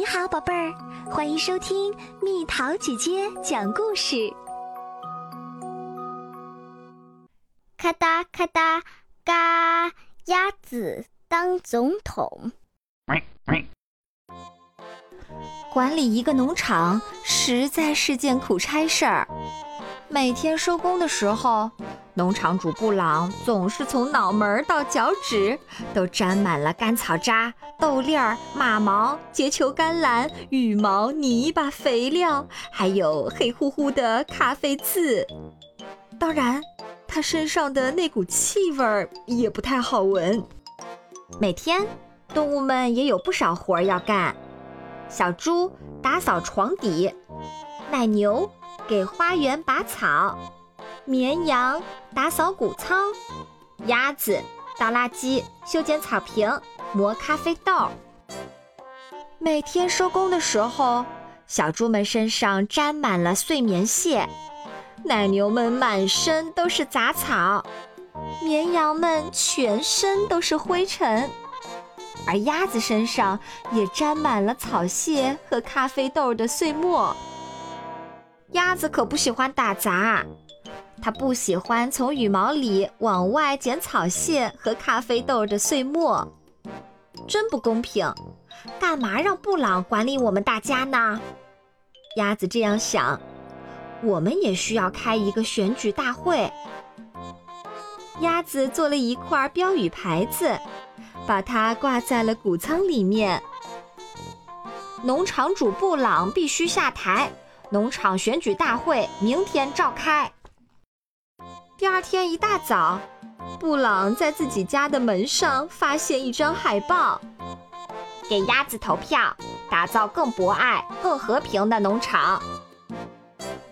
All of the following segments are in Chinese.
你好，宝贝儿，欢迎收听蜜桃姐姐讲故事。咔哒咔哒嘎，鸭子当总统。管理一个农场实在是件苦差事儿。每天收工的时候，农场主布朗总是从脑门到脚趾都沾满了干草渣、豆粒儿、马毛、结球甘蓝、羽毛、泥巴、肥料，还有黑乎乎的咖啡渍。当然，他身上的那股气味儿也不太好闻。每天，动物们也有不少活儿要干。小猪打扫床底，奶牛。给花园拔草，绵羊打扫谷仓，鸭子倒垃圾、修剪草坪、磨咖啡豆。每天收工的时候，小猪们身上沾满了碎棉屑，奶牛们满身都是杂草，绵羊们全身都是灰尘，而鸭子身上也沾满了草屑和咖啡豆的碎末。鸭子可不喜欢打杂，它不喜欢从羽毛里往外捡草屑和咖啡豆的碎末，真不公平！干嘛让布朗管理我们大家呢？鸭子这样想。我们也需要开一个选举大会。鸭子做了一块标语牌子，把它挂在了谷仓里面。农场主布朗必须下台。农场选举大会明天召开。第二天一大早，布朗在自己家的门上发现一张海报：“给鸭子投票，打造更博爱、更和平的农场。”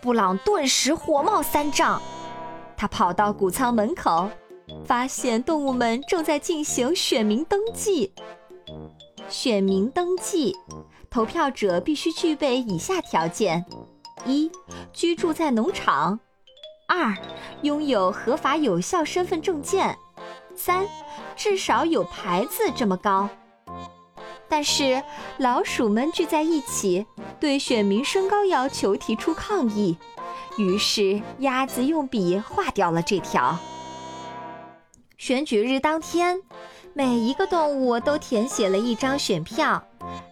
布朗顿时火冒三丈，他跑到谷仓门口，发现动物们正在进行选民登记。选民登记。投票者必须具备以下条件：一、居住在农场；二、拥有合法有效身份证件；三、至少有牌子这么高。但是老鼠们聚在一起，对选民身高要求提出抗议，于是鸭子用笔划掉了这条。选举日当天，每一个动物都填写了一张选票。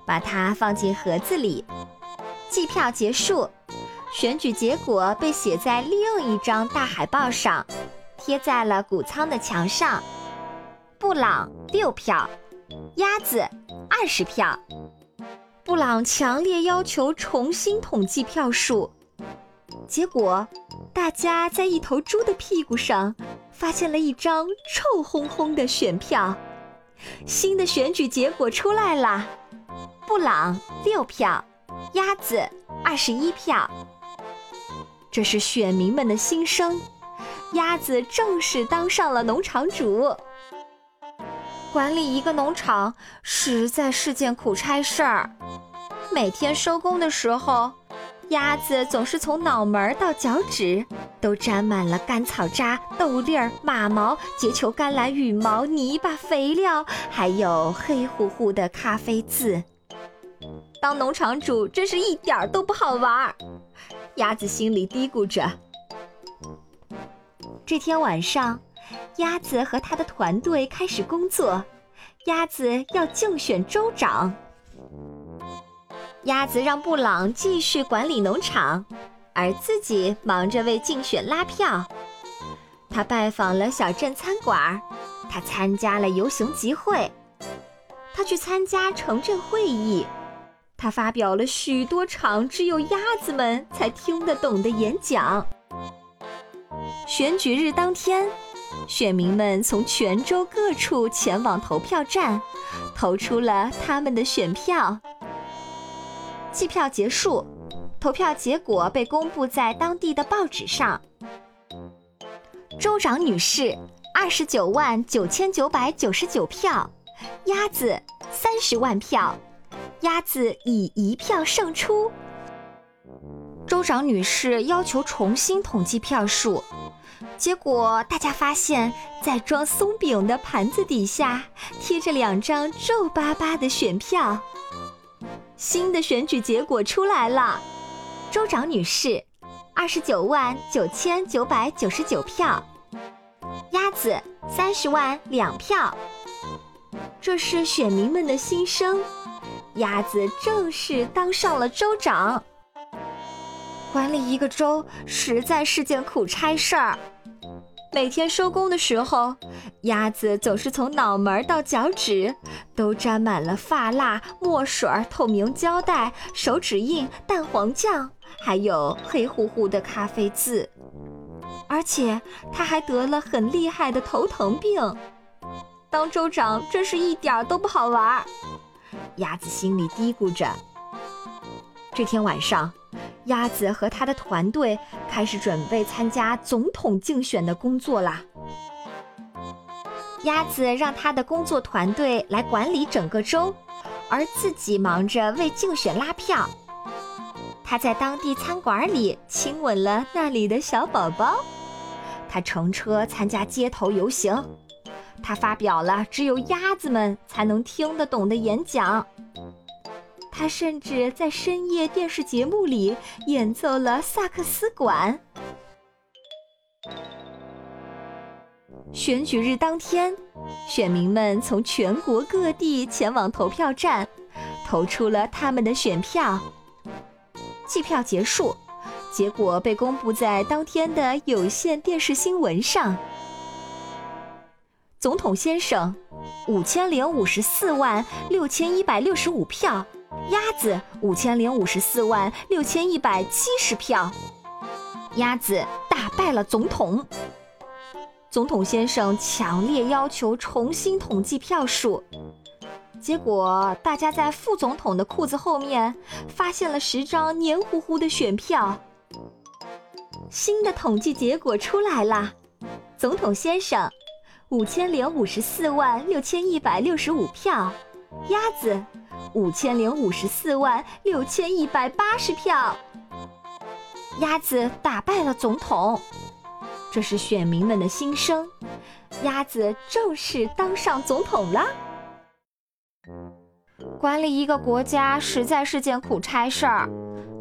把它放进盒子里，计票结束，选举结果被写在另一张大海报上，贴在了谷仓的墙上。布朗六票，鸭子二十票。布朗强烈要求重新统计票数，结果大家在一头猪的屁股上发现了一张臭烘烘的选票。新的选举结果出来了。布朗六票，鸭子二十一票。这是选民们的心声。鸭子正式当上了农场主。管理一个农场实在是件苦差事儿。每天收工的时候，鸭子总是从脑门到脚趾都沾满了干草渣、豆粒儿、马毛、结球甘蓝、羽毛、泥巴、肥料，还有黑乎乎的咖啡渍。当农场主真是一点儿都不好玩儿，鸭子心里嘀咕着。这天晚上，鸭子和他的团队开始工作。鸭子要竞选州长。鸭子让布朗继续管理农场，而自己忙着为竞选拉票。他拜访了小镇餐馆，他参加了游行集会，他去参加城镇会议。他发表了许多场只有鸭子们才听得懂的演讲。选举日当天，选民们从全州各处前往投票站，投出了他们的选票。计票结束，投票结果被公布在当地的报纸上。州长女士，二十九万九千九百九十九票；鸭子，三十万票。鸭子以一票胜出。州长女士要求重新统计票数，结果大家发现，在装松饼的盘子底下贴着两张皱巴巴的选票。新的选举结果出来了，州长女士，二十九万九千九百九十九票；鸭子，三十万两票。这是选民们的心声，鸭子正式当上了州长。管理一个州实在是件苦差事儿。每天收工的时候，鸭子总是从脑门到脚趾都沾满了发蜡、墨水、透明胶带、手指印、蛋黄酱，还有黑乎乎的咖啡渍。而且他还得了很厉害的头疼病。当州长真是一点都不好玩儿。鸭子心里嘀咕着。这天晚上。鸭子和他的团队开始准备参加总统竞选的工作啦。鸭子让他的工作团队来管理整个州，而自己忙着为竞选拉票。他在当地餐馆里亲吻了那里的小宝宝。他乘车参加街头游行。他发表了只有鸭子们才能听得懂的演讲。他甚至在深夜电视节目里演奏了萨克斯管。选举日当天，选民们从全国各地前往投票站，投出了他们的选票。计票结束，结果被公布在当天的有线电视新闻上。总统先生，五千零五十四万六千一百六十五票。鸭子五千零五十四万六千一百七十票，鸭子打败了总统。总统先生强烈要求重新统计票数，结果大家在副总统的裤子后面发现了十张黏糊糊的选票。新的统计结果出来了，总统先生五千零五十四万六千一百六十五票，鸭子。五千零五十四万六千一百八十票，鸭子打败了总统，这是选民们的心声。鸭子正式当上总统了。管理一个国家实在是件苦差事儿。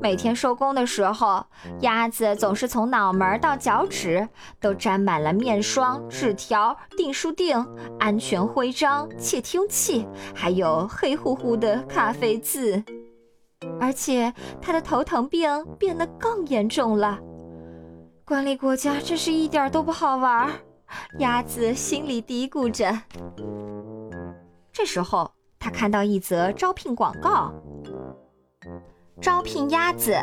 每天收工的时候，鸭子总是从脑门到脚趾都沾满了面霜、纸条、订书钉、安全徽章、窃听器，还有黑乎乎的咖啡渍。而且他的头疼病变得更严重了。管理国家真是一点都不好玩，鸭子心里嘀咕着。这时候，他看到一则招聘广告。招聘鸭子，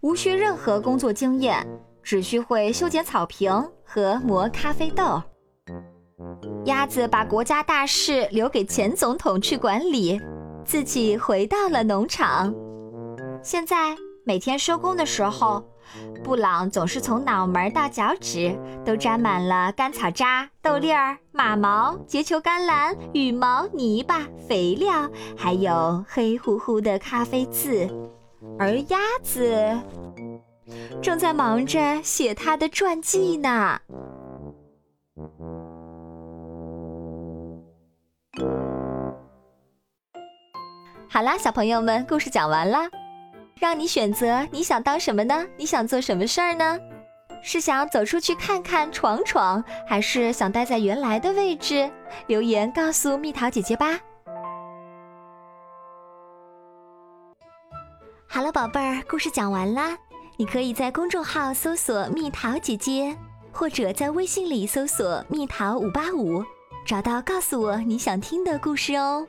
无需任何工作经验，只需会修剪草坪和磨咖啡豆。鸭子把国家大事留给前总统去管理，自己回到了农场。现在每天收工的时候，布朗总是从脑门到脚趾都沾满了干草渣、豆粒儿、马毛、结球甘蓝、羽毛、泥巴、肥料，还有黑乎乎的咖啡渍。而鸭子正在忙着写它的传记呢。好啦，小朋友们，故事讲完了。让你选择，你想当什么呢？你想做什么事儿呢？是想走出去看看、闯闯，还是想待在原来的位置？留言告诉蜜桃姐姐吧。好了，宝贝儿，故事讲完啦。你可以在公众号搜索“蜜桃姐姐”，或者在微信里搜索“蜜桃五八五”，找到告诉我你想听的故事哦。